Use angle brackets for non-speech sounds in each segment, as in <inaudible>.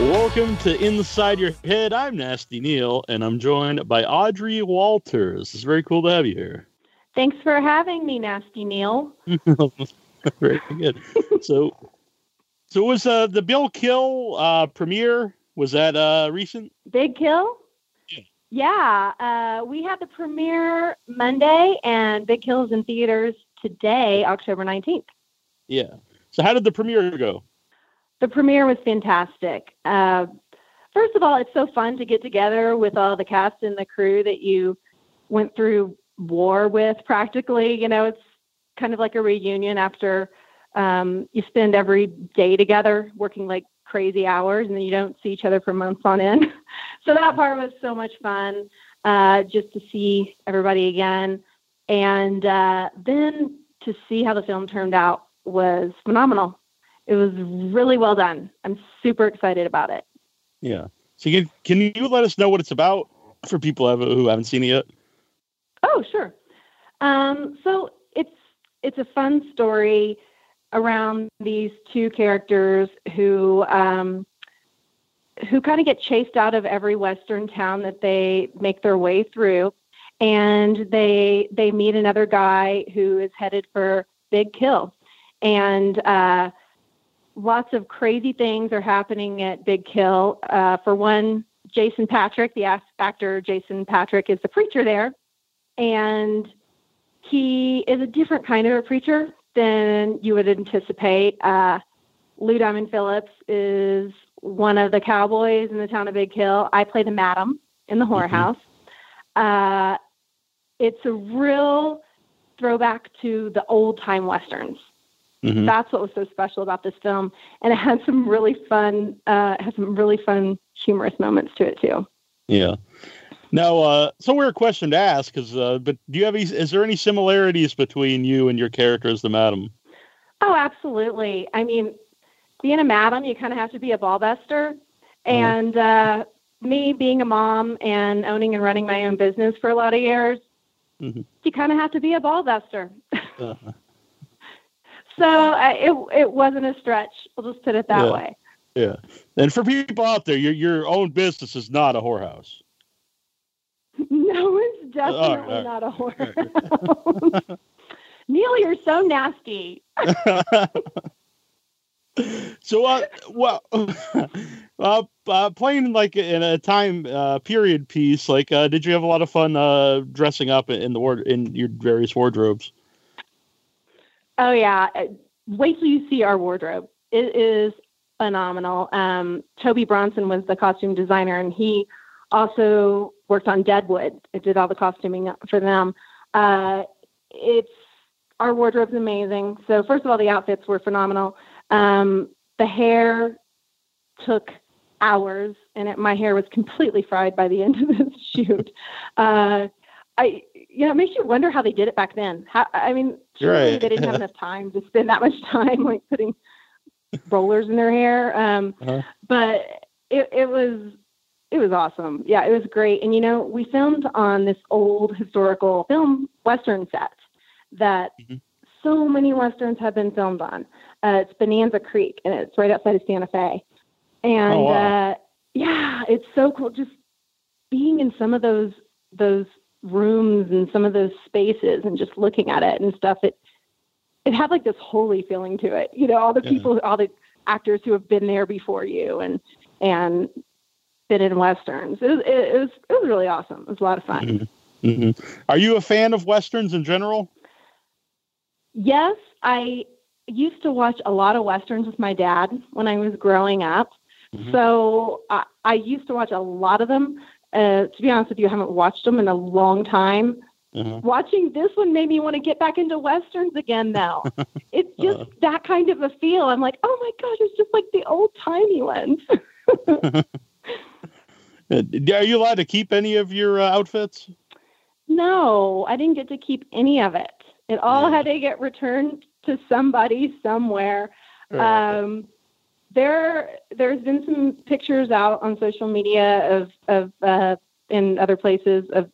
Welcome to Inside Your Head. I'm Nasty Neil, and I'm joined by Audrey Walters. It's very cool to have you here. Thanks for having me, Nasty Neil. <laughs> very good. so, so was uh, the Bill Kill uh, premiere? Was that uh, recent? Big Kill. Yeah, yeah uh, we had the premiere Monday, and Big Kill's in theaters today, October nineteenth. Yeah, so, how did the premiere go? The premiere was fantastic. Uh, first of all, it's so fun to get together with all the cast and the crew that you went through war with practically. You know, it's kind of like a reunion after um, you spend every day together working like crazy hours and then you don't see each other for months on end. <laughs> so that part was so much fun uh, just to see everybody again. And uh, then to see how the film turned out was phenomenal. It was really well done. I'm super excited about it. Yeah. So, can, can you let us know what it's about for people who haven't seen it yet? Oh, sure. Um, so it's it's a fun story around these two characters who um, who kind of get chased out of every western town that they make their way through, and they they meet another guy who is headed for Big Kill, and uh, lots of crazy things are happening at Big Kill. Uh, for one, Jason Patric, the actor Jason Patric, is the preacher there, and he is a different kind of a preacher than you would anticipate. Uh, Lou Diamond Phillips is one of the cowboys in the town of Big Kill. I play the madam in the whorehouse. Mm-hmm. Uh, it's a real throwback to the old time westerns. Mm-hmm. That's what was so special about this film, and it had some really fun, uh, some really fun, humorous moments to it too. Yeah. Now, uh, so weird question to ask, because uh, but do you have any, is there any similarities between you and your character as the madam? Oh, absolutely. I mean, being a madam, you kind of have to be a ball buster, uh-huh. and uh, me being a mom and owning and running my own business for a lot of years, mm-hmm. you kind of have to be a ball buster. uh-huh. So uh, it it wasn't a stretch. We'll just put it that yeah. way. Yeah. And for people out there, your your own business is not a whorehouse. <laughs> No, it's definitely right, not a <laughs> whorehouse. Neil, you're so nasty. <laughs> so, uh, well, uh, uh, playing like in a time uh, period piece, like, uh, did you have a lot of fun uh, dressing up in the ward in your various wardrobes? Oh yeah, uh, wait till you see our wardrobe. It is phenomenal. Um, Toby Bronson was the costume designer, and he also worked on Deadwood. It did all the costuming for them. Uh, it's our wardrobe's amazing. So first of all, the outfits were phenomenal. Um, the hair took hours, and it, my hair was completely fried by the end of the <laughs> shoot. Uh, I you know, it makes you wonder how they did it back then. How, I mean, surely right. they didn't have <laughs> enough time to spend that much time like putting rollers in their hair. Um, uh-huh. But it, it was it was awesome. Yeah, it was great. And you know, we filmed on this old historical film western set that mm-hmm. so many westerns have been filmed on. Uh, it's Bonanza Creek, and it's right outside of Santa Fe. And oh, wow. uh, yeah, it's so cool just being in some of those those rooms and some of those spaces and just looking at it and stuff it it had like this holy feeling to it you know all the people all the actors who have been there before you and and been in westerns. It was it, was it was really awesome. It was a lot of fun. Mm-hmm. Mm-hmm. are you a fan of westerns in general? Yes. I used to watch a lot of westerns with my dad when i was growing up. Mm-hmm. so I, I used to watch a lot of them uh, to be honest with you, I haven't watched them in a long time. Uh-huh. Watching this one made me want to get back into westerns again. Now <laughs> it's just uh-huh. that kind of a feel. I'm like, oh my gosh, it's just like the old timey ones. <laughs> Are you allowed to keep any of your uh, outfits? No, I didn't get to keep any of it. It all yeah. had to get returned to somebody somewhere. Um, there there's been some pictures out on social media of of uh, in other places of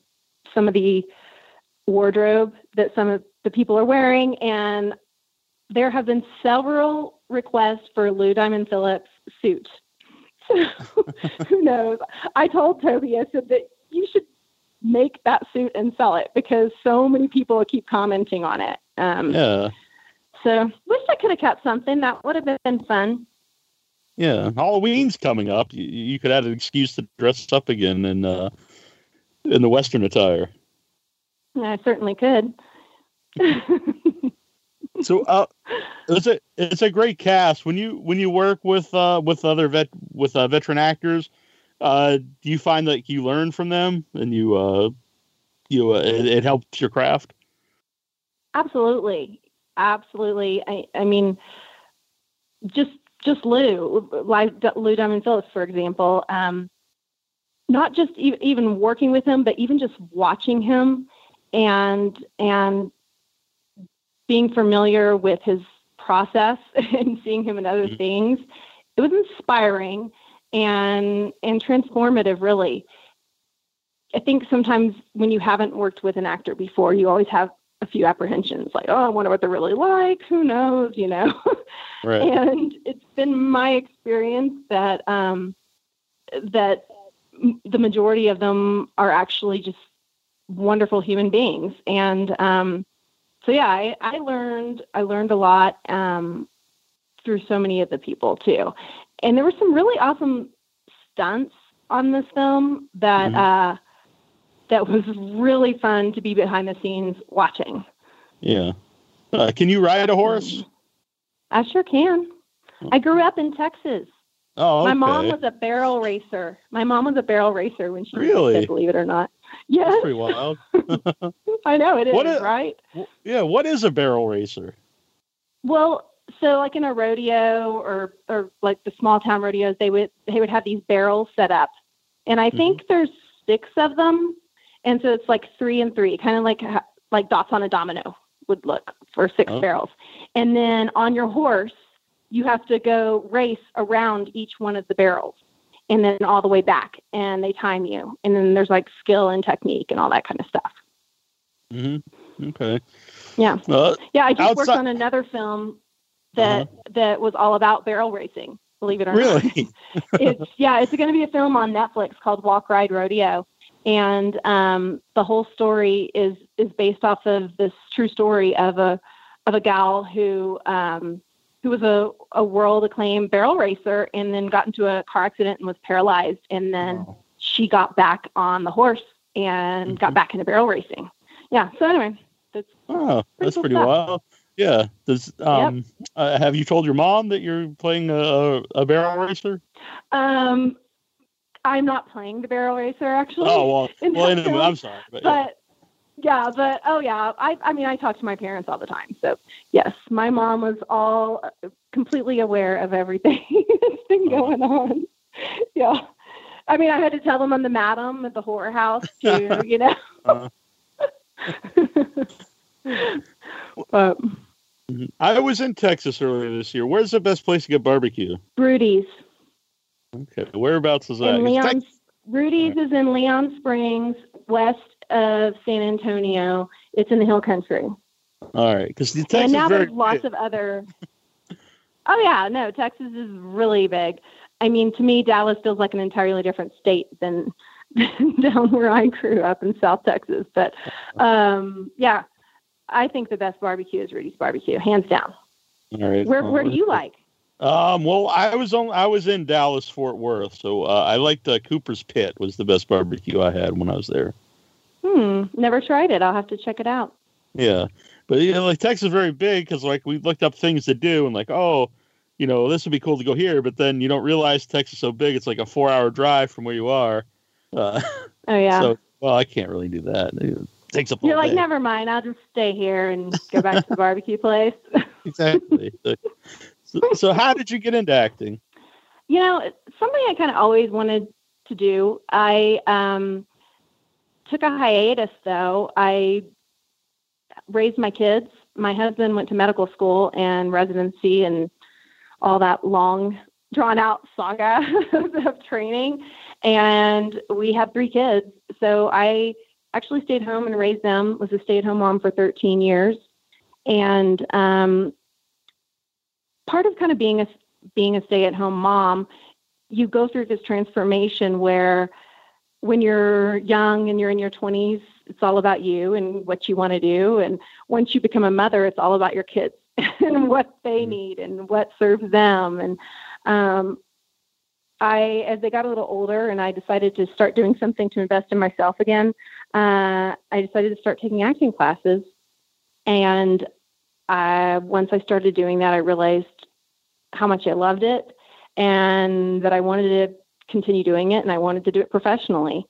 some of the wardrobe that some of the people are wearing, and there have been several requests for Lou Diamond Phillips suit. So <laughs> who knows? I told Toby, I said that you should make that suit and sell it because so many people keep commenting on it. Um, Yeah. So wish I could have kept something. That would have been fun. Yeah. Halloween's coming up. You, you could add an excuse to dress up again in uh, in the Western attire. I certainly could. <laughs> So uh, it's a it's a great cast. When you when you work with uh, with other vet with uh, veteran actors, uh, do you find that you learn from them and you uh, you uh, it, it helps your craft? Absolutely, absolutely. I, I mean, just just Lou, like Lou Diamond Phillips, for example. Um, not just e- even working with him, but even just watching him and and being familiar with his process <laughs> and seeing him in other Mhm. things. It was inspiring and and transformative, really. I think sometimes when you haven't worked with an actor before, you always have a few apprehensions, like, oh, I wonder what they're really like. Who knows, you know? <laughs> Right. and it's been my experience that um, that the majority of them are actually just wonderful human beings. And um, so, yeah, I, I learned I learned a lot um, through so many of the people too. And there were some really awesome stunts on this film that Mhm. uh, that was really fun to be behind the scenes watching. Yeah. Uh, can you ride a horse? I sure can. I grew up in Texas. Oh, okay. My mom was a barrel racer. My mom was a barrel racer when she was Really? kid, believe it or not. Yeah. That's pretty wild. <laughs> I know it is, What a- right? Yeah. What is a barrel racer? Well, so like in a rodeo or or like the small town rodeos, they would they would have these barrels set up, and I think there's six of them, and so it's like three and three, kind of like like dots on a domino would look for six Oh. barrels, and then on your horse you have to go race around each one of the barrels, and then all the way back, and they time you, and then there's like skill and technique and all that kind of stuff. hmm Okay. Yeah. Uh, Yeah, I just worked on another film that that was all about barrel racing. Believe it or not. really? <laughs> it's yeah, it's going to be a film on Netflix called Walk Ride Rodeo, and um, the whole story is is based off of this true story of a of a gal who um, who was a, a world acclaimed barrel racer and then got into a car accident and was paralyzed, and then Wow. she got back on the horse and got Mhm. back into barrel racing. Yeah. So anyway, that's Oh, that's cool pretty stuff. wild. Yeah. Does um uh, have you told your mom that you're playing a, a barrel racer? um, I'm not playing the barrel racer actually. Oh well, <laughs> in well, in film, I'm sorry, but, yeah. but yeah, but oh yeah, I I mean I talk to my parents all the time. So yes, my mom was all uh, completely aware of everything <laughs> that's been Oh. going on. <laughs> Yeah. I mean, I had to tell them I'm the madam at the horror house too, you know. Uh. but Mhm. I was in Texas earlier this year. Where's the best place to get barbecue? Rudy's Okay, whereabouts is that? in Leon. Rudy's is in Leon Springs, west of San Antonio. It's in the Hill Country. all right, because Texas and now very there's lots of other. <laughs> Oh yeah, no, Texas is really big. I mean, to me, Dallas feels like an entirely different state <laughs> than down where I grew up in South Texas. But um, yeah, I think the best barbecue is Rudy's Barbecue, hands down. all right. Where where do you like? Um, well, I was on. I was in Dallas, Fort Worth, so uh, I liked uh, Cooper's Pit. Was the best barbecue I had when I was there. Hmm, never tried it. I'll have to check it out. Yeah, but you know, like Texas is very big because like we looked up things to do and like oh, you know, this would be cool to go here, but then you don't realize Texas is so big. It's like a four-hour drive from where you are. Uh, Oh yeah. <laughs> So well, I can't really do that. It takes up. You're like, day. never mind. I'll just stay here and go back to the barbecue place. <laughs> exactly. So, how did you get into acting? You know, something I kind of always wanted to do. I um, took a hiatus though. I raised my kids. My husband went to medical school and residency and all that long, drawn out saga <laughs> of training. And we have three kids. So I actually stayed home and raised them, was a stay at home mom for 13 years. And um, part of kind of being a being a stay at home mom you go through this transformation where when you're young and you're in your 20s, it's all about you and what you want to do. And once you become a mother, it's all about your kids <laughs> and what they mm-hmm. need and what serves them. And um, I, as they got a little older and I decided to start doing something to invest in myself again, uh, I decided to start taking acting classes. And I, once I started doing that, I realized how much I loved it and that I wanted to continue doing it and I wanted to do it professionally.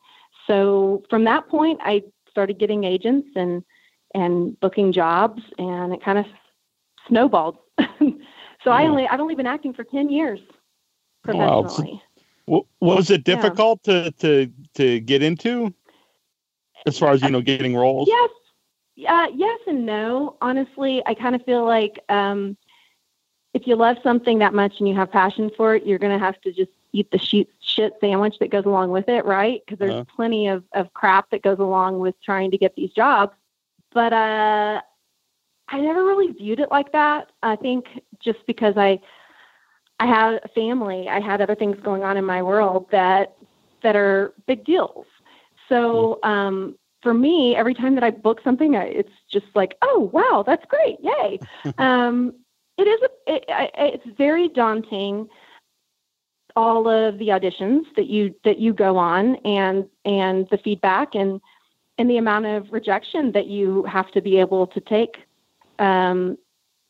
So from that point, I started getting agents and and booking jobs, and it kind of snowballed. <laughs> so yeah. I hmm. only I've only been acting for ten years professionally. Wow. Was it difficult yeah. to to to get into, as far as you know, getting roles? Yes, uh, yes and no. Honestly, I kind of feel like um, if you love something that much and you have passion for it, you're going to have to just eat the shit, shit sandwich that goes along with it, right? Because there's uh-huh. plenty of, of crap that goes along with trying to get these jobs. But uh, I never really viewed it like that. I think just because I I had a family, I had other things going on in my world that that are big deals. So mm-hmm. um, for me, every time that I book something, I, it's just like, oh wow, that's great, yay! <laughs> um, it is a, it, it's very daunting all of the auditions that you that you go on and and the feedback and and the amount of rejection that you have to be able to take um,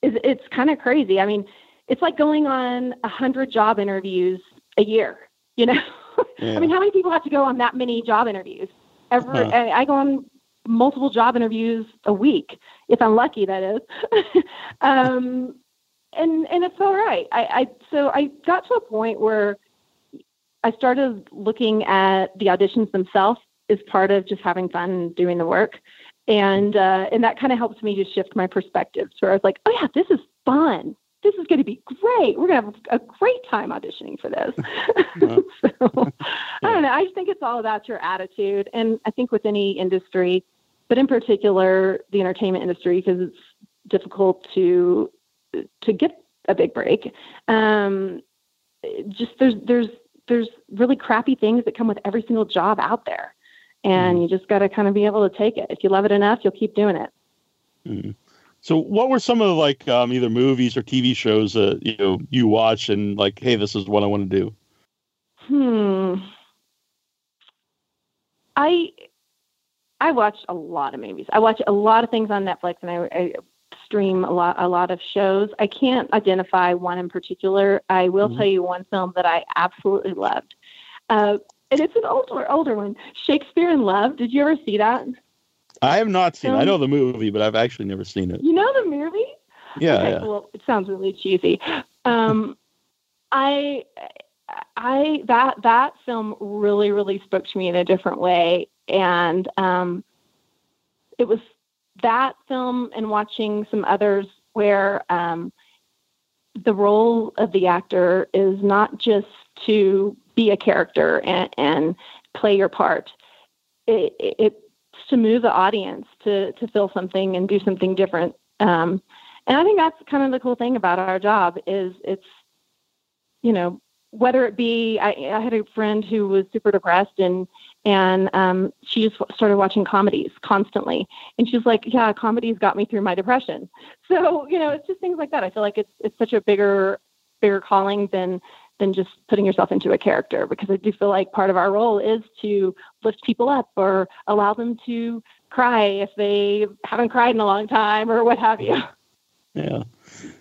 is it's kind of crazy. I mean, it's like going on a hundred job interviews a year. You know, <laughs> yeah. I mean, how many people have to go on that many job interviews? Every uh-huh. I, I go on multiple job interviews a week if I'm lucky. That is. <laughs> um, and and it's all right. I, I so I got to a point where I started looking at the auditions themselves as part of just having fun and doing the work, and uh, and that kind of helps me to shift my perspective. So I was like, oh yeah, this is fun. This is going to be great. We're going to have a great time auditioning for this. <laughs> so <laughs> I don't know. I just think it's all about your attitude, and I think with any industry, but in particular the entertainment industry, because it's difficult to to get a big break. Um, just there's there's there's really crappy things that come with every single job out there, and mm. you just got to kind of be able to take it. If you love it enough, you'll keep doing it. Mm. So, what were some of the like um, either movies or TV shows that you know you watch and like, hey, this is what I want to do? Hmm. I I watch a lot of movies. I watch a lot of things on Netflix, and I, I stream a lot a lot of shows. I can't identify one in particular. I will mm-hmm. tell you one film that I absolutely loved. Uh, and it's an older older one, Shakespeare in Love. Did you ever see that? I have not seen. Um, it. I know the movie, but I've actually never seen it. You know the movie? Yeah. Okay, yeah. Well, it sounds really cheesy. Um, I, I that that film really really spoke to me in a different way, and um, it was that film and watching some others where um, the role of the actor is not just to be a character and, and play your part. It, it, to move the audience to to feel something and do something different. Um, and I think that's kind of the cool thing about our job is it's, you know, whether it be I, I had a friend who was super depressed and and um, she just started watching comedies constantly. And she's like, "Yeah, comedies got me through my depression." <laughs> So you know, it's just things like that. I feel like it's it's such a bigger bigger calling than than just putting yourself into a character because I do feel like part of our role is to lift people up or allow them to cry if they haven't cried in a long time or what have you. Yeah.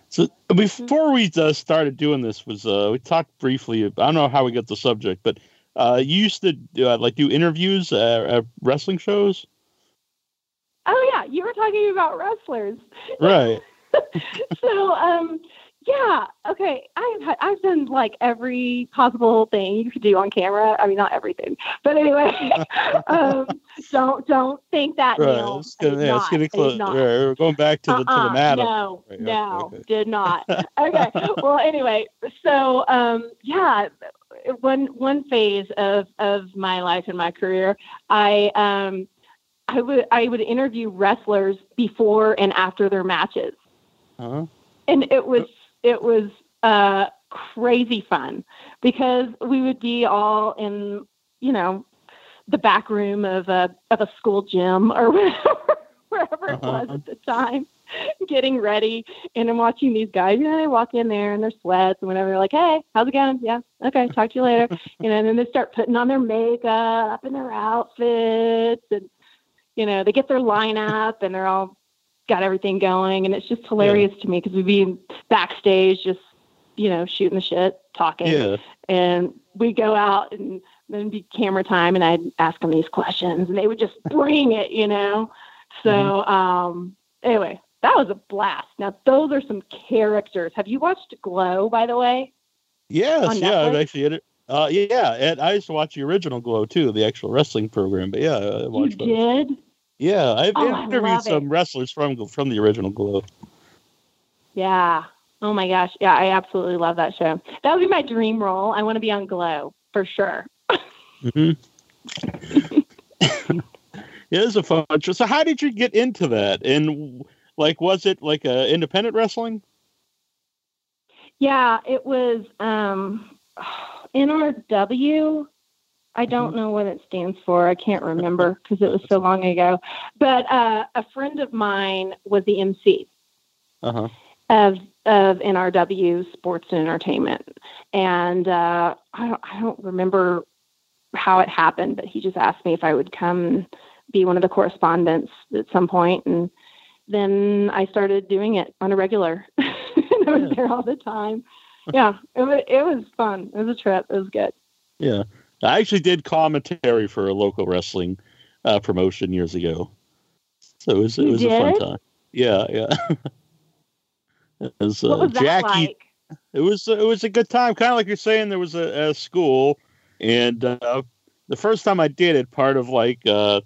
So before we uh, started doing this, was uh, we talked briefly. I don't know how we got the subject, but uh, you used to uh, like do interviews at, at wrestling shows. Oh yeah, you were talking about wrestlers, right? <laughs> so um, yeah, okay. I've I've done like every possible thing you could do on camera. I mean, not everything, but anyway, <laughs> um, don't don't think that. Right. Neil. It's getting, yeah, it's close. Right, we're going back to the uh-uh, to the uh-uh. No, right, no, okay. did not. <laughs> okay. well, anyway, so um, yeah, one one phase of of my life and my career, I um, I would I would interview wrestlers before and after their matches. Uh-huh. And it was it was uh, crazy fun because we would be all in, you know, the back room of a of a school gym <laughs> or whatever, wherever it was Uh-huh. at the time, getting ready. And I'm watching these guys, you know, they walk in there in their sweats and whatever. They're like, hey, how's it going? Yeah, okay, talk to you later. <laughs> you know, and then they start putting on their makeup and their outfits and you know, they get their lineup and they're all got everything going and it's just hilarious to me because we'd be backstage just, you know, shooting the shit, talking Yeah. and we go out and then be camera time and I'd ask them these questions and they would just bring it, you know. So um anyway, that was a blast. Now those are some characters. Have you watched Glow by the way? Yes, yeah, I've actually it. Uh, yeah, and I used to watch the original Glow too, the actual wrestling program. But yeah, I You watched those. did? Yeah, I've Oh, interviewed some it. wrestlers from from the original Glow. Yeah. Oh my gosh. Yeah, I absolutely love that show. That would be my dream role. I want to be on Glow for sure. hmm <laughs> it is a fun show. So, how did you get into that? And like, was it like a independent wrestling? Yeah, it was um <sighs> NRW. I don't know what it stands for. I can't remember <laughs> because it was so long ago. But uh, a friend of mine was the MC Uh huh. of of NRW Sports and Entertainment, and uh, I don't I don't remember how it happened, but he just asked me if I would come and be one of the correspondents at some point, and then I started doing it on a regular. <laughs> and I was there all the time. Yeah, it was it was fun. It was a trip. It was good. Yeah, I actually did commentary for a local wrestling uh, promotion years ago, so it was it was a fun time. Yeah, yeah. <laughs> it was, uh, was Jackie. like? It was it was a good time, kind of like you're saying. There was a, a school, and uh, the first time I did it, part of like uh,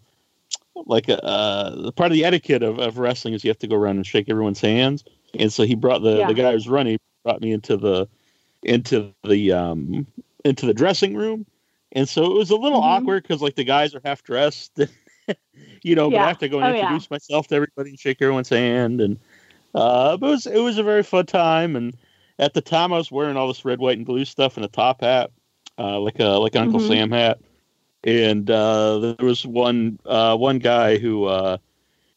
like a uh, part of the etiquette of, of wrestling is you have to go around and shake everyone's hands. And so he brought the Yeah. the guy who's running brought me into the into the um into the dressing room, and so it was a little Mhm. awkward because like the guys are half dressed, <laughs> you know. But I have to go and Oh, yeah. introduce myself to everybody and shake everyone's hand, and uh, but it was it was a very fun time and at the time I was wearing all this red, white, and blue stuff and a top hat, uh, like a like an Uncle Mhm. Sam hat. And uh, there was one uh, one guy who uh,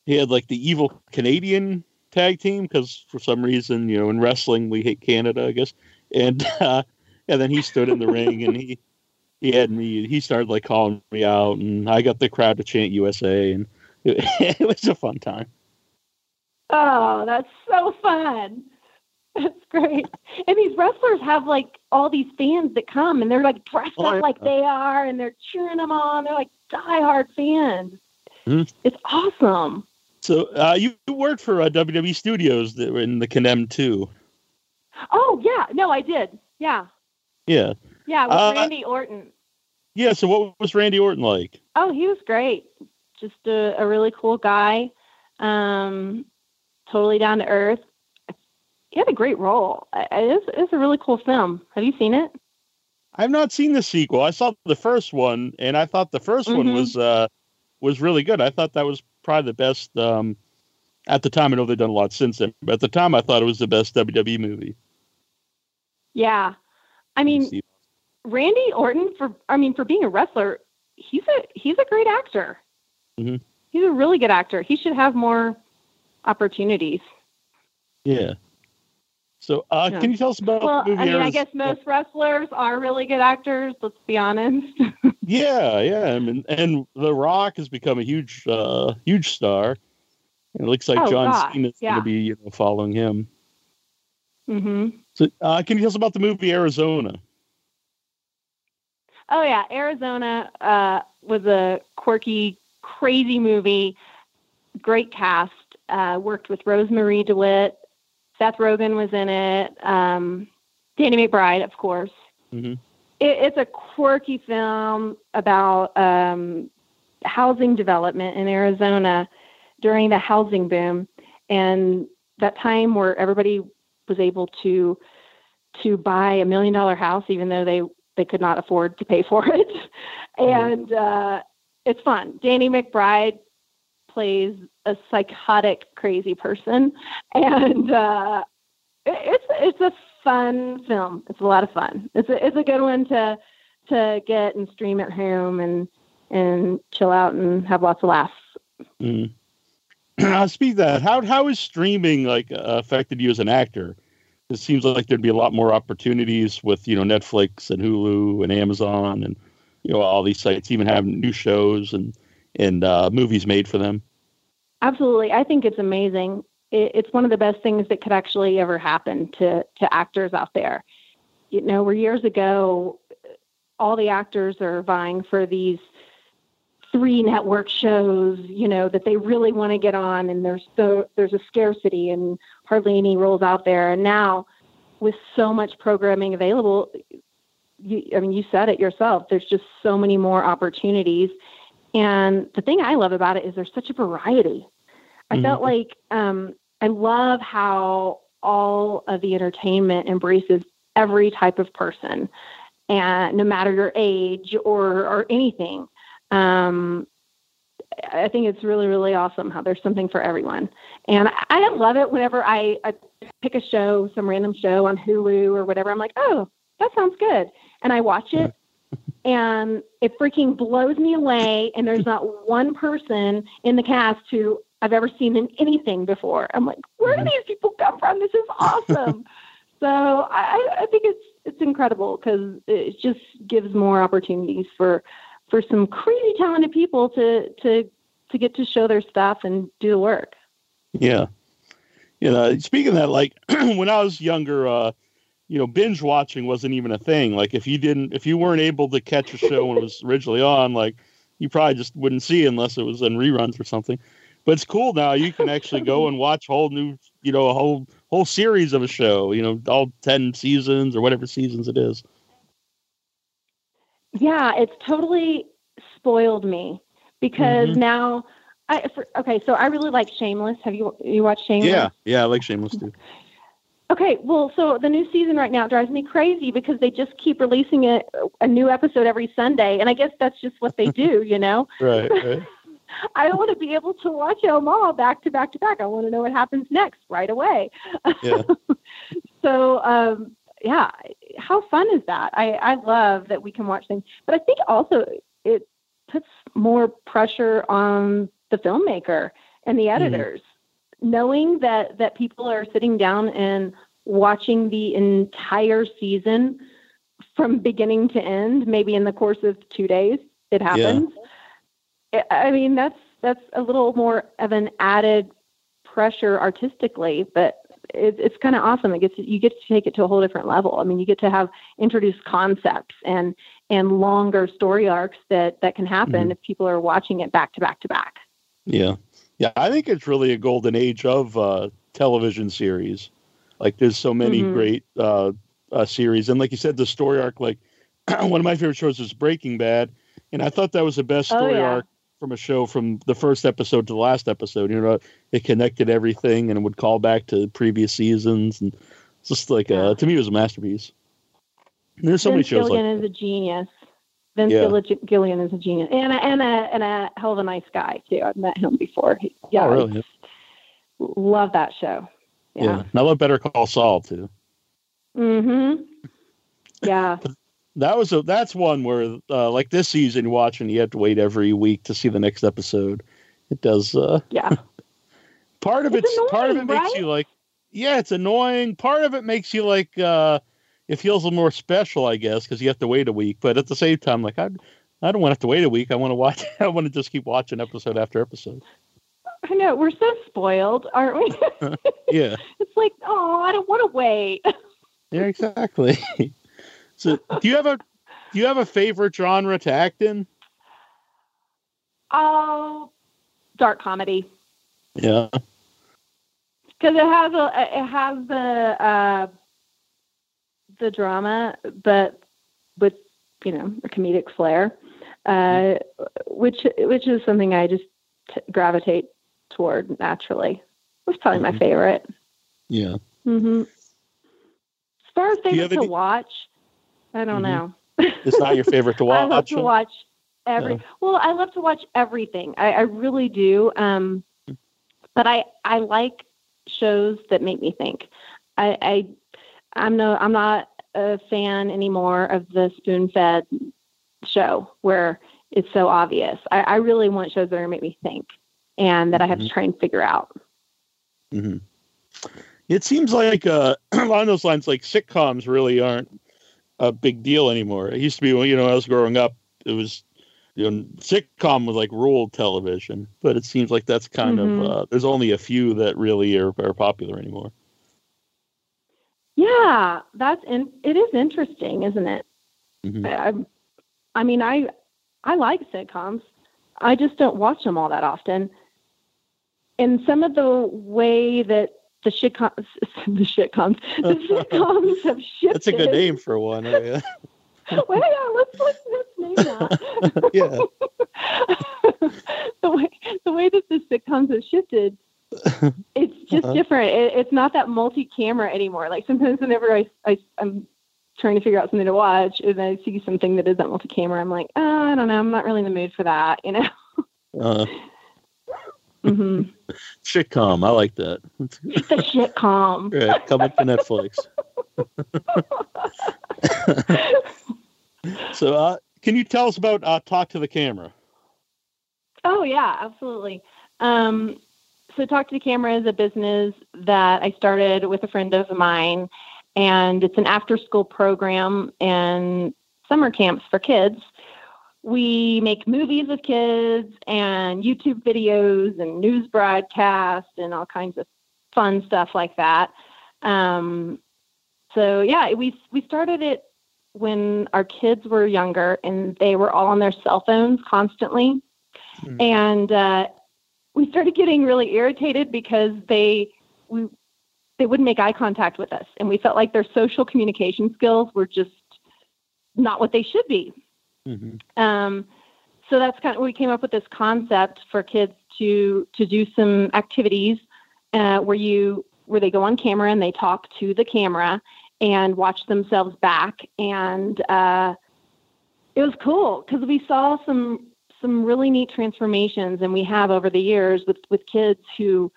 he had like the evil Canadian tag team because for some reason you know in wrestling we hate Canada I guess. And <laughs> uh, and then he stood in the ring and he <laughs> he had me he started like calling me out and I got the crowd to chant USA and <laughs> it, it was a fun time. Oh, that's so fun. That's great. And these wrestlers have like all these fans that come and they're like dressed Oh, up yeah. like they are and they're cheering them on. They're like diehard fans. Mhm. It's awesome. So uh, you you worked for uh, WWE Studios that were in the Condemned too. Oh, yeah. No, I did. Yeah. Yeah. Yeah, with Uh, Randy Orton. Yeah. So what was Randy Orton like? Oh, he was great. Just a, a really cool guy. Um, totally down to earth. He had a great role. It's, it's a really cool film. Have you seen it? I've not seen the sequel. I saw the first one, and I thought the 1st one Mhm. was uh, was really good. I thought that was probably the best. Um, at the time, I know they've done a lot since then, but at the time, I thought it was the best WWE movie. Yeah. I mean, Randy Orton for I mean for being a wrestler, he's a he's a great actor. Mhm. He's a really good actor. He should have more opportunities. yeah. So, uh, Yeah. can you tell us about Well, the movie? I mean, I guess most wrestlers are really good actors. Let's be honest. <laughs> Yeah, yeah, I mean, and The Rock has become a huge, uh, huge star. And it looks like Oh, John gosh, Cena's going yeah. to be, you know, following him. Mm-hmm. So, uh, can you tell us about the movie Arizona? Oh yeah, Arizona uh, was a quirky, crazy movie. Great cast. Uh, worked with Rosemarie DeWitt. Seth Rogen was in it. Um, Danny McBride, of course. Mhm. It, it's a quirky film about um, housing development in Arizona during the housing boom, and that time where everybody was able to to buy a million dollar house, even though they they could not afford to pay <laughs> for it. and uh, it's fun. Danny McBride plays a psychotic, crazy person, and uh, it's it's a fun film. It's a lot of fun. It's a it's a good one to to get and stream at home and and chill out and have lots of laughs. <clears throat> Mm. Speak that. How how is streaming like uh, affected you as an actor? It seems like there'd be a lot more opportunities with you know Netflix and Hulu and Amazon and you know all these sites even have new shows and and uh, movies made for them. Absolutely, I think it's amazing. It, it's one of the best things that could actually ever happen to to actors out there. You know, where years ago, all the actors are vying for these three network shows, you know, that they really want to get on, and there's so there's a scarcity and hardly any roles out there. And now, with so much programming available, you, I mean, you said it yourself. There's just so many more opportunities, and the thing I love about it is there's such a variety. I mm-hmm. felt like um, I love how all of the entertainment embraces every type of person, and no matter your age or or anything um, I think it's really, really awesome how there's something for everyone. And I, I love it whenever I, I pick a show, some random show on Hulu or whatever. I'm like, oh, that sounds good. And I watch it <laughs> and it freaking blows me away. And there's not one person in the cast who I've ever seen in anything before. I'm like, where do mm-hmm. these people come from? This is awesome. <laughs> so I, I think it's it's incredible because it just gives more opportunities for for some crazy talented people to to to get to show their stuff and do the work. Yeah. You know, speaking of that, like <clears throat> when I was younger, uh, you know, binge watching wasn't even a thing. Like if you didn't, if you weren't able to catch a show when it was originally on, like you probably just wouldn't see unless it was in reruns or something. But it's cool now. You can actually go and watch whole new, you know, a whole whole series of a show. You know, all ten seasons or whatever seasons it is. Yeah, it's totally spoiled me because mm-hmm. now I for, okay, so I really like Shameless. Have you you watched Shameless? Yeah, yeah, I like Shameless too. Okay, well, so the new season right now drives me crazy because they just keep releasing a, a new episode every Sunday, and I guess that's just what they do, you know. <laughs> right, right. <laughs> I want to be able to watch them all back to back to back. I want to know what happens next right away. Yeah. <laughs> so, um, yeah, how fun is that? I, I love that we can watch things, but I think also it puts more pressure on the filmmaker and the mm-hmm. editors, mm-hmm. knowing that that people are sitting down and watching the entire season from beginning to end, maybe in the course of two days. It happens. Yeah. I mean, that's that's a little more of an added pressure artistically, but it, it's kind of awesome. It gets you get to take it to a whole different level. I mean, you get to have introduced concepts and and longer story arcs that that can happen mm-hmm. if people are watching it back to back to back. Yeah, yeah, I think it's really a golden age of uh, television series. Like, there's so many mm-hmm. great uh, uh, series, and like you said, the story arc. Like, <clears throat> one of my favorite shows is Breaking Bad, and I thought that was the best oh, story oh, yeah. arc from a show from the first episode to the last episode. You know, it connected everything and it would call back to previous seasons, and just like uh, to me, it was a masterpiece. And there's so Vince many shows. Gilligan like, is a genius. Vince yeah. Gilligan is a genius, and a, and a and a hell of a nice guy too. I've met him before. He, yeah, oh, really? Love that show. Yeah. yeah. And I love Better Call Saul too. Mm-hmm. Yeah. <laughs> that was a that's one where uh, like this season watching you have to wait every week to see the next episode. It does uh yeah. <laughs> part of it's, it's annoying, part of it right? makes you like yeah it's annoying. Part of it makes you like uh it feels a little more special i guess because you have to wait a week. But at the same time like i i don't want to have to wait a week. I want to watch <laughs> i want to just keep watching episode after episode. I know. We're so spoiled aren't we? <laughs> Yeah. It's like oh i don't want to wait. Yeah exactly so, do you have a do you have a favorite genre to act in? Oh, dark comedy. Yeah. Because it has a it has the uh, the drama, but with you know a comedic flair, uh, which which is something I just t- gravitate toward naturally. It's probably mm-hmm. my favorite. Yeah. Mm-hmm. As far as things to any... watch, I don't mm-hmm. know. it's not your favorite to watch. <laughs> I love to watch every. Yeah. Well, I love to watch everything. I, I really do. Um, but I I like shows that make me think. I, I I'm no, I'm not a fan anymore of the spoon-fed show where it's so obvious. I, I really want shows that are make me think and that I have Mhm. to try and figure out. hmm It seems like uh, <clears throat> along those lines, like sitcoms really aren't a big deal anymore. It used to be when you know I was growing up, it was you know sitcom was like ruled television, but it seems like that's kind Mhm. of uh, there's only a few that really are, are popular anymore. Yeah, that's in, it is interesting, isn't it? Mhm. I, I mean, I I like sitcoms. I just don't watch them all that often. And some of the way that the shitcoms, <laughs> the shitcoms, the <laughs> sitcoms have shifted. That's a good name for one. uh, <laughs> Well, yeah, let's let's, let's name that. yeah. the way the way that the sitcoms have shifted, it's just Uh-huh. different. It, it's not that multi-camera anymore. Like sometimes whenever I, I I'm trying to figure out something to watch and I see something that isn't multi-camera, I'm like, oh, I don't know, I'm not really in the mood for that, you know. Uh, <laughs> hmm sitcom, I like that. the shitcom. <laughs> Right, coming to Netflix. <laughs> so, uh, can you tell us about uh, Talk to the Camera? Oh yeah, absolutely. Um, so Talk to the Camera is a business that I started with a friend of mine, and it's an after-school program and summer camps for kids. We make movies with kids and YouTube videos and news broadcasts and all kinds of fun stuff like that. Um, so yeah, we we started it when our kids were younger and they were all on their cell phones constantly Hmm. and uh, we started getting really irritated because they we they wouldn't make eye contact with us, and we felt like their social communication skills were just not what they should be. Hmm Um, so that's kind of we came up with this concept for kids to to do some activities uh, where you where they go on camera and they talk to the camera and watch themselves back. And uh, it was cool because we saw some some really neat transformations and we have over the years with with kids who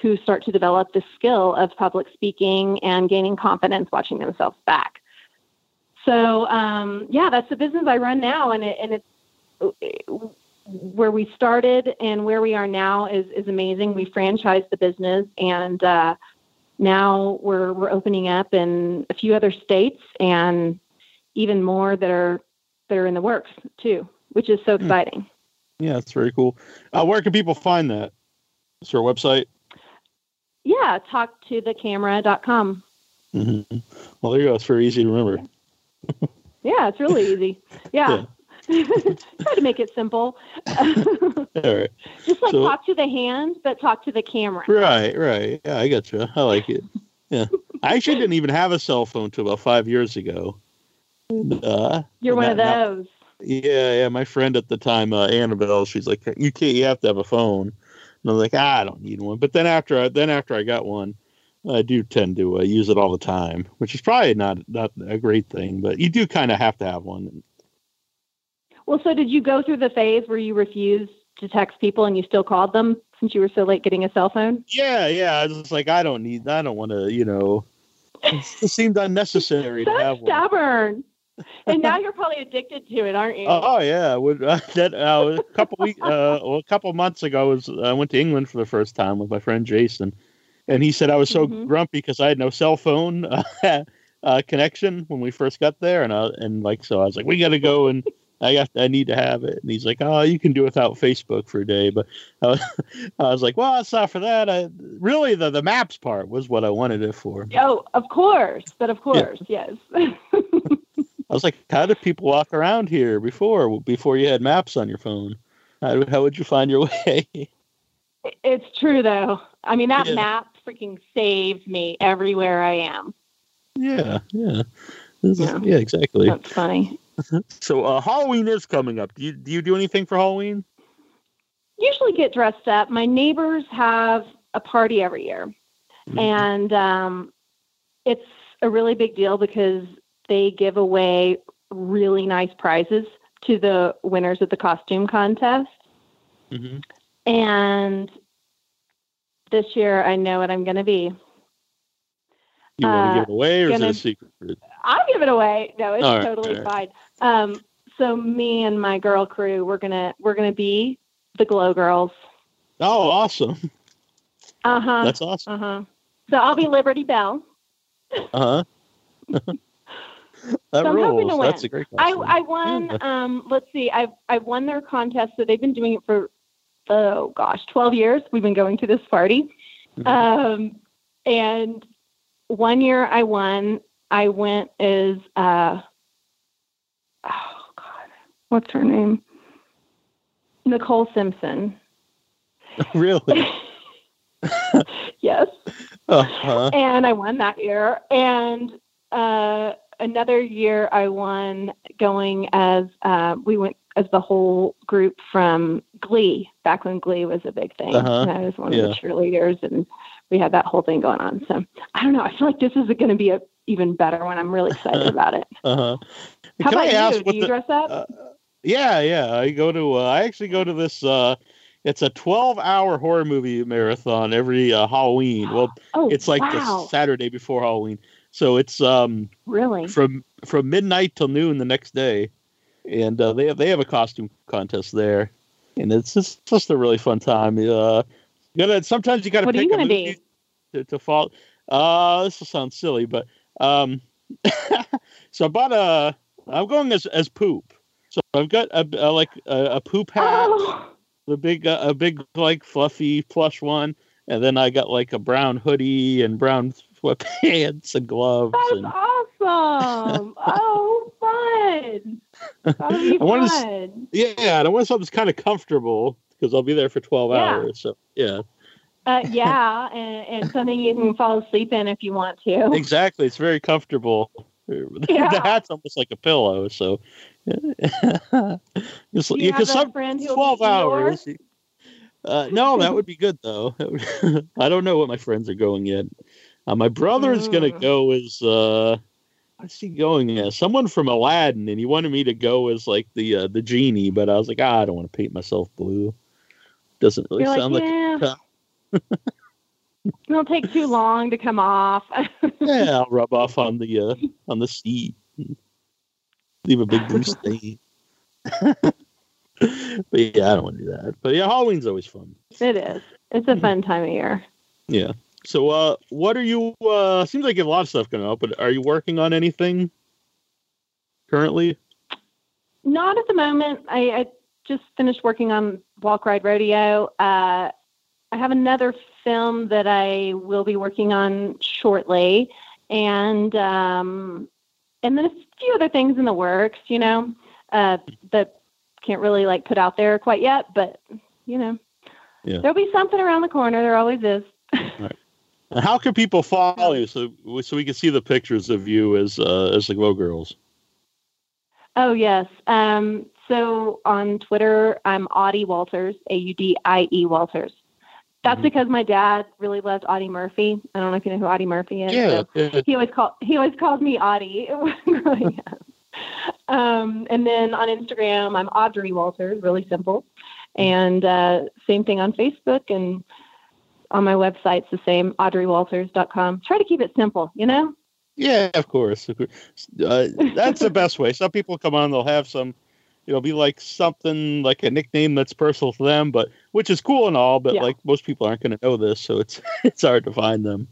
who start to develop the skill of public speaking and gaining confidence watching themselves back so um, yeah that's the business i run now and it and it's where we started and where we are now is is amazing we franchised the business and uh, now we're we're opening up in a few other states and even more that are that are in the works too which is so Hmm. exciting Yeah, that's very cool. Uh, where can people find that? Is there a website? yeah talktothecamera.com hmm Well, there you go. It's very easy to remember. Yeah it's really easy yeah <laughs> try to make it simple <laughs> All right. just like So- talk to the hand but talk to the camera Right, right. Yeah, I got you. I like it. Yeah. I actually didn't even have a cell phone till about five years ago. And, uh, you're one of Now- those Yeah, yeah. My friend at the time, uh, Annabelle, she's like, "You can't. You have to have a phone." And I'm like, ah, "I don't need one." But then after, I, then after I got one, I do tend to uh, use it all the time, which is probably not not a great thing. But you do kind of have to have one. Well, so did you go through the phase where you refused to text people and you still called them since you were so late getting a cell phone? Yeah, yeah. I was just like, I don't need. I don't want to. You know, it seemed unnecessary to have one. stubborn. and now <laughs> you're probably addicted to it, aren't you? Oh yeah, would uh, <laughs> that uh, a couple week, uh, well, a couple months ago, I was I went to England for the first time with my friend Jason, and he said I was so Mhm. grumpy because I had no cell phone <laughs> uh, uh, connection when we first got there, and I, and like so I was like, we got to go and I got I need to have it, and he's like, oh, you can do without Facebook for a day, but I was, <laughs> I was like, well, it's not for that. I really the the maps part was what I wanted it for. Oh, of course. But of course, yes. I was like, how did people walk around here before before you had maps on your phone? How, how would you find your <laughs> way? it's true, though. I mean, that Yeah. map freaking saved me everywhere I am. yeah, yeah. Is- Yeah. yeah, exactly. That's funny. <laughs> So uh, Halloween is coming up. Do you do you do anything for Halloween? Usually get dressed up. My neighbors have a party every year. Mm-hmm. and um, it's a really big deal because they give away really nice prizes to the winners of the costume contest. Mhm. And this year, I know what I'm going to be. You want to Uh, give it away, or is it a secret? I'll give it away. No, it's right, totally all fine. Um, so me and my girl crew, we're gonna we're gonna be the Glow Girls. Oh, awesome! Uh huh. That's awesome. Uh huh. So I'll be Liberty Belle. Uh huh. <laughs> that So I'm hoping to rules. That's win. a great. I costume. I won. Um, let's see. I've I've won their contest. So they've been doing it for oh gosh, twelve years. We've been going to this party. Mhm. Um, and one year I won. I went as uh, oh god, what's her name? Nicole Simpson. <laughs> really? <laughs> Yes. Uh-huh. and I won that year. And uh, another year, I won going as uh, we went as the whole group from Glee back when Glee was a big thing. Uh-huh. And I was one Yeah. of the cheerleaders, and we had that whole thing going on. So I don't know. I feel like this is going to be a even better one. I'm really excited <laughs> about it. Uh-huh. How Can about I ask you? Do you the? dress up? Uh, yeah, yeah. I go to. Uh, I actually go to this. Uh, it's a 12-hour horror movie marathon every uh, Halloween. <gasps> Well, oh, it's like wow. the Saturday before Halloween. So it's um really. from from midnight till noon the next day, and uh, they have they have a costume contest there, and it's just just a really fun time. Uh, you gotta sometimes you gotta What are you gonna be? to, to fall. Uh, this will sound silly, but um, <laughs> so I bought a. I'm going as as poop. So I've got a, a like a, a poop hat, Oh, the big uh, a big like fluffy plush one, and then I got like a brown hoodie and brown sweatpants <laughs> and gloves. that's and awesome. <laughs> oh, fun. <laughs> I wanna yeah, and I want something that's kind of comfortable because I'll be there for 12 Yeah. hours. So yeah, Uh, yeah, and, and something you can fall asleep in if you want to. <laughs> exactly. It's very comfortable. <laughs> the hat's almost like a pillow. So Just- you yeah, have some 12 hours. Uh, no, that would be good though. I don't know what my friends are going yet. Uh, my brother's gonna Mm. go as uh, what's he going as? Someone from Aladdin, and he wanted me to go as like the uh, the genie, but I was like, ah, I don't want to paint myself blue. Doesn't really You're sound like, like. yeah. It'll take too long to come off. <laughs> yeah, I'll rub off on the uh, on the seat, leave a big blue <laughs> stain. <laughs> but yeah, I don't want to do that. But yeah, Halloween's always fun. it is. It's a fun time of year. Yeah. So, uh, what are you? Uh, seems like you have a lot of stuff going on, but are you working on anything currently? Not at the moment. I, I just finished working on Walk Ride Rodeo. Uh, I have another film that I will be working on shortly, and um, and then a few other things in the works. You know, uh, that can't really like put out there quite yet, but you know, Yeah. there'll be something around the corner. There always is. And how can people follow you so so we can see the pictures of you as uh, as the Glow Girls? Oh yes. Um, so on Twitter, I'm Audie Walters, A U D I E Walters. That's Mhm. because my dad really loved Audie Murphy. I don't know if you know who Audie Murphy is. Yeah, so yeah. he always called he always called me Audie <laughs> growing <laughs> up. Um, and then on Instagram, I'm Audrey Walters. Really simple. And uh, same thing on Facebook and on my website, it's the same, audreywalters.com. Try to keep it simple, you know? Yeah, of course. Uh, that's the best way. Some people come on, they'll have some, it'll be like something like a nickname that's personal to them, but which is cool and all. But Yeah. like most people aren't going to know this, so it's <laughs> it's hard to find them.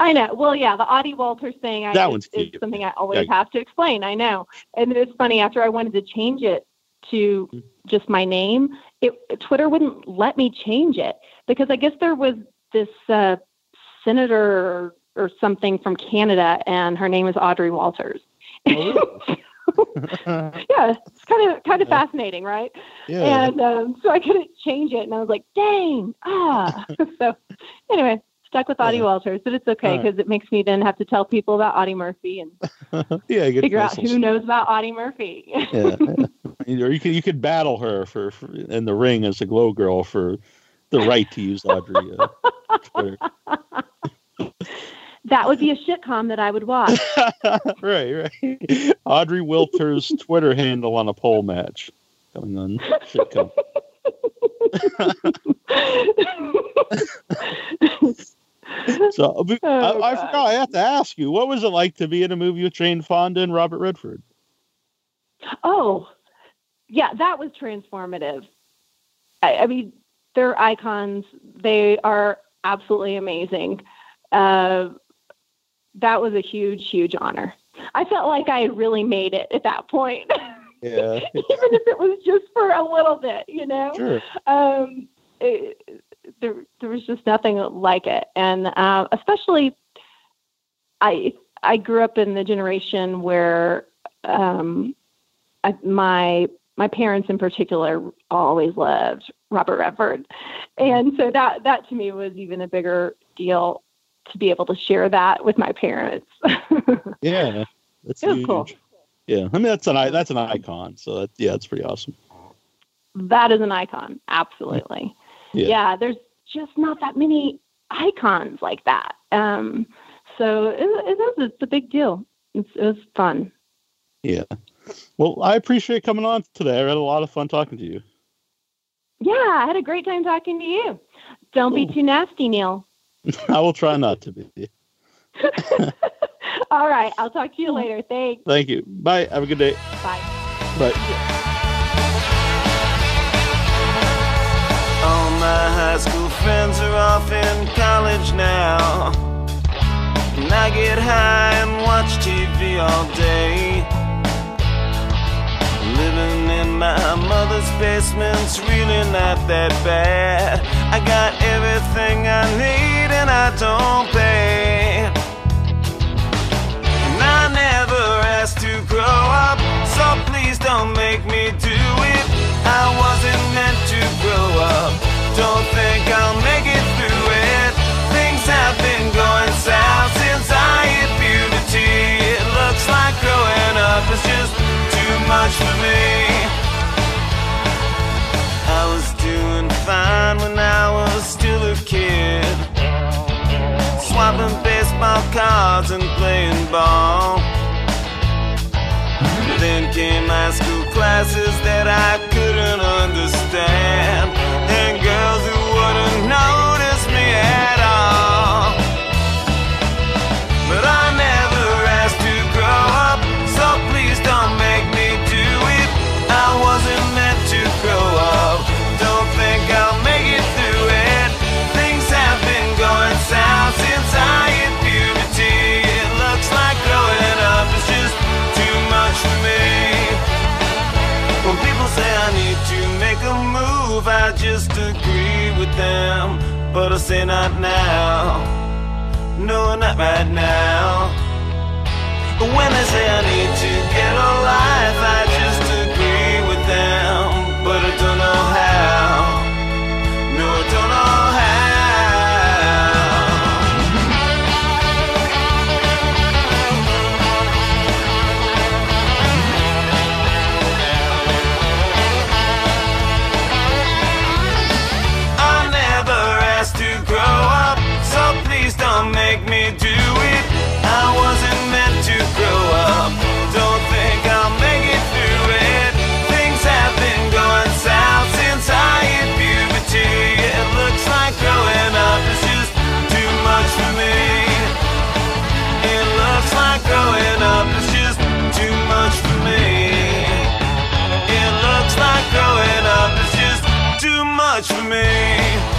I know. Well, yeah, the Audie Walters thing I, That one's is something I always Yeah. have to explain. I know. And it's funny, after I wanted to change it to Mm. just my name, it Twitter wouldn't let me change it because I guess there was this uh, senator or, something from Canada, and her name is Audrey Walters. Oh, <laughs> <laughs> yeah, it's kind of kind of Yeah. fascinating, right? yeah. And um, so I couldn't change it, and I was like, "Dang!" Ah. <laughs> so anyway, stuck with Audie Yeah. Walters, but it's okay All right. because it makes me then have to tell people about Audie Murphy and yeah, figure out who knows about Audie Murphy. yeah. Or you could you could battle her for, for in the ring as a glow girl for the right to use Audrey. Uh, <laughs> that would be a shitcom that I would watch. <laughs> right, right. Audrey Walters Twitter handle on a pole match coming on sitcom. <laughs> so Oh, I, I forgot. I have to ask you, what was it like to be in a movie with Jane Fonda and Robert Redford? Oh, yeah, that was transformative. I, I mean, they're icons. They are absolutely amazing. Uh, that was a huge, huge honor. I felt like I had really made it at that point, Yeah, <laughs> even if it was just for a little bit, you know. sure. um, it, there there was just nothing like it, and uh, especially I I grew up in the generation where um, I, my my parents in particular always loved Robert Redford, and so that that to me was even a bigger deal to be able to share that with my parents. <laughs> Yeah, that's It was huge. cool. Yeah, I mean that's an that's an icon. So that, yeah, it's pretty awesome. that is an icon, absolutely. Yeah. Yeah. there's just not that many icons like that. Um, so it, it is it's a big deal. It's, it was fun. Yeah. Well, I appreciate coming on today. I had a lot of fun talking to you. Yeah, I had a great time talking to you. Don't be too nasty, Neil. <laughs> I will try not to be. <laughs> All right, I'll talk to you later. Thanks. Thank you. Bye. Have a good day. Bye. Bye. All my high school friends are off in college now. And I get high and watch TV all day. My mother's basement's really not that bad. I got everything I need and I don't pay. And I never asked to grow up, so please don't make me do it. I wasn't meant to grow up. Don't think I'll make it through it. Things have been going south since I hit puberty. It looks like growing up is just too much for me. Still a kid swapping baseball cards and playing ball. Then came high school classes that I couldn't understand, and girls who wouldn't notice me at all. Need to make a move, I just agree with them. But I say not now. No, not right now. When they say I need to get a life, I me.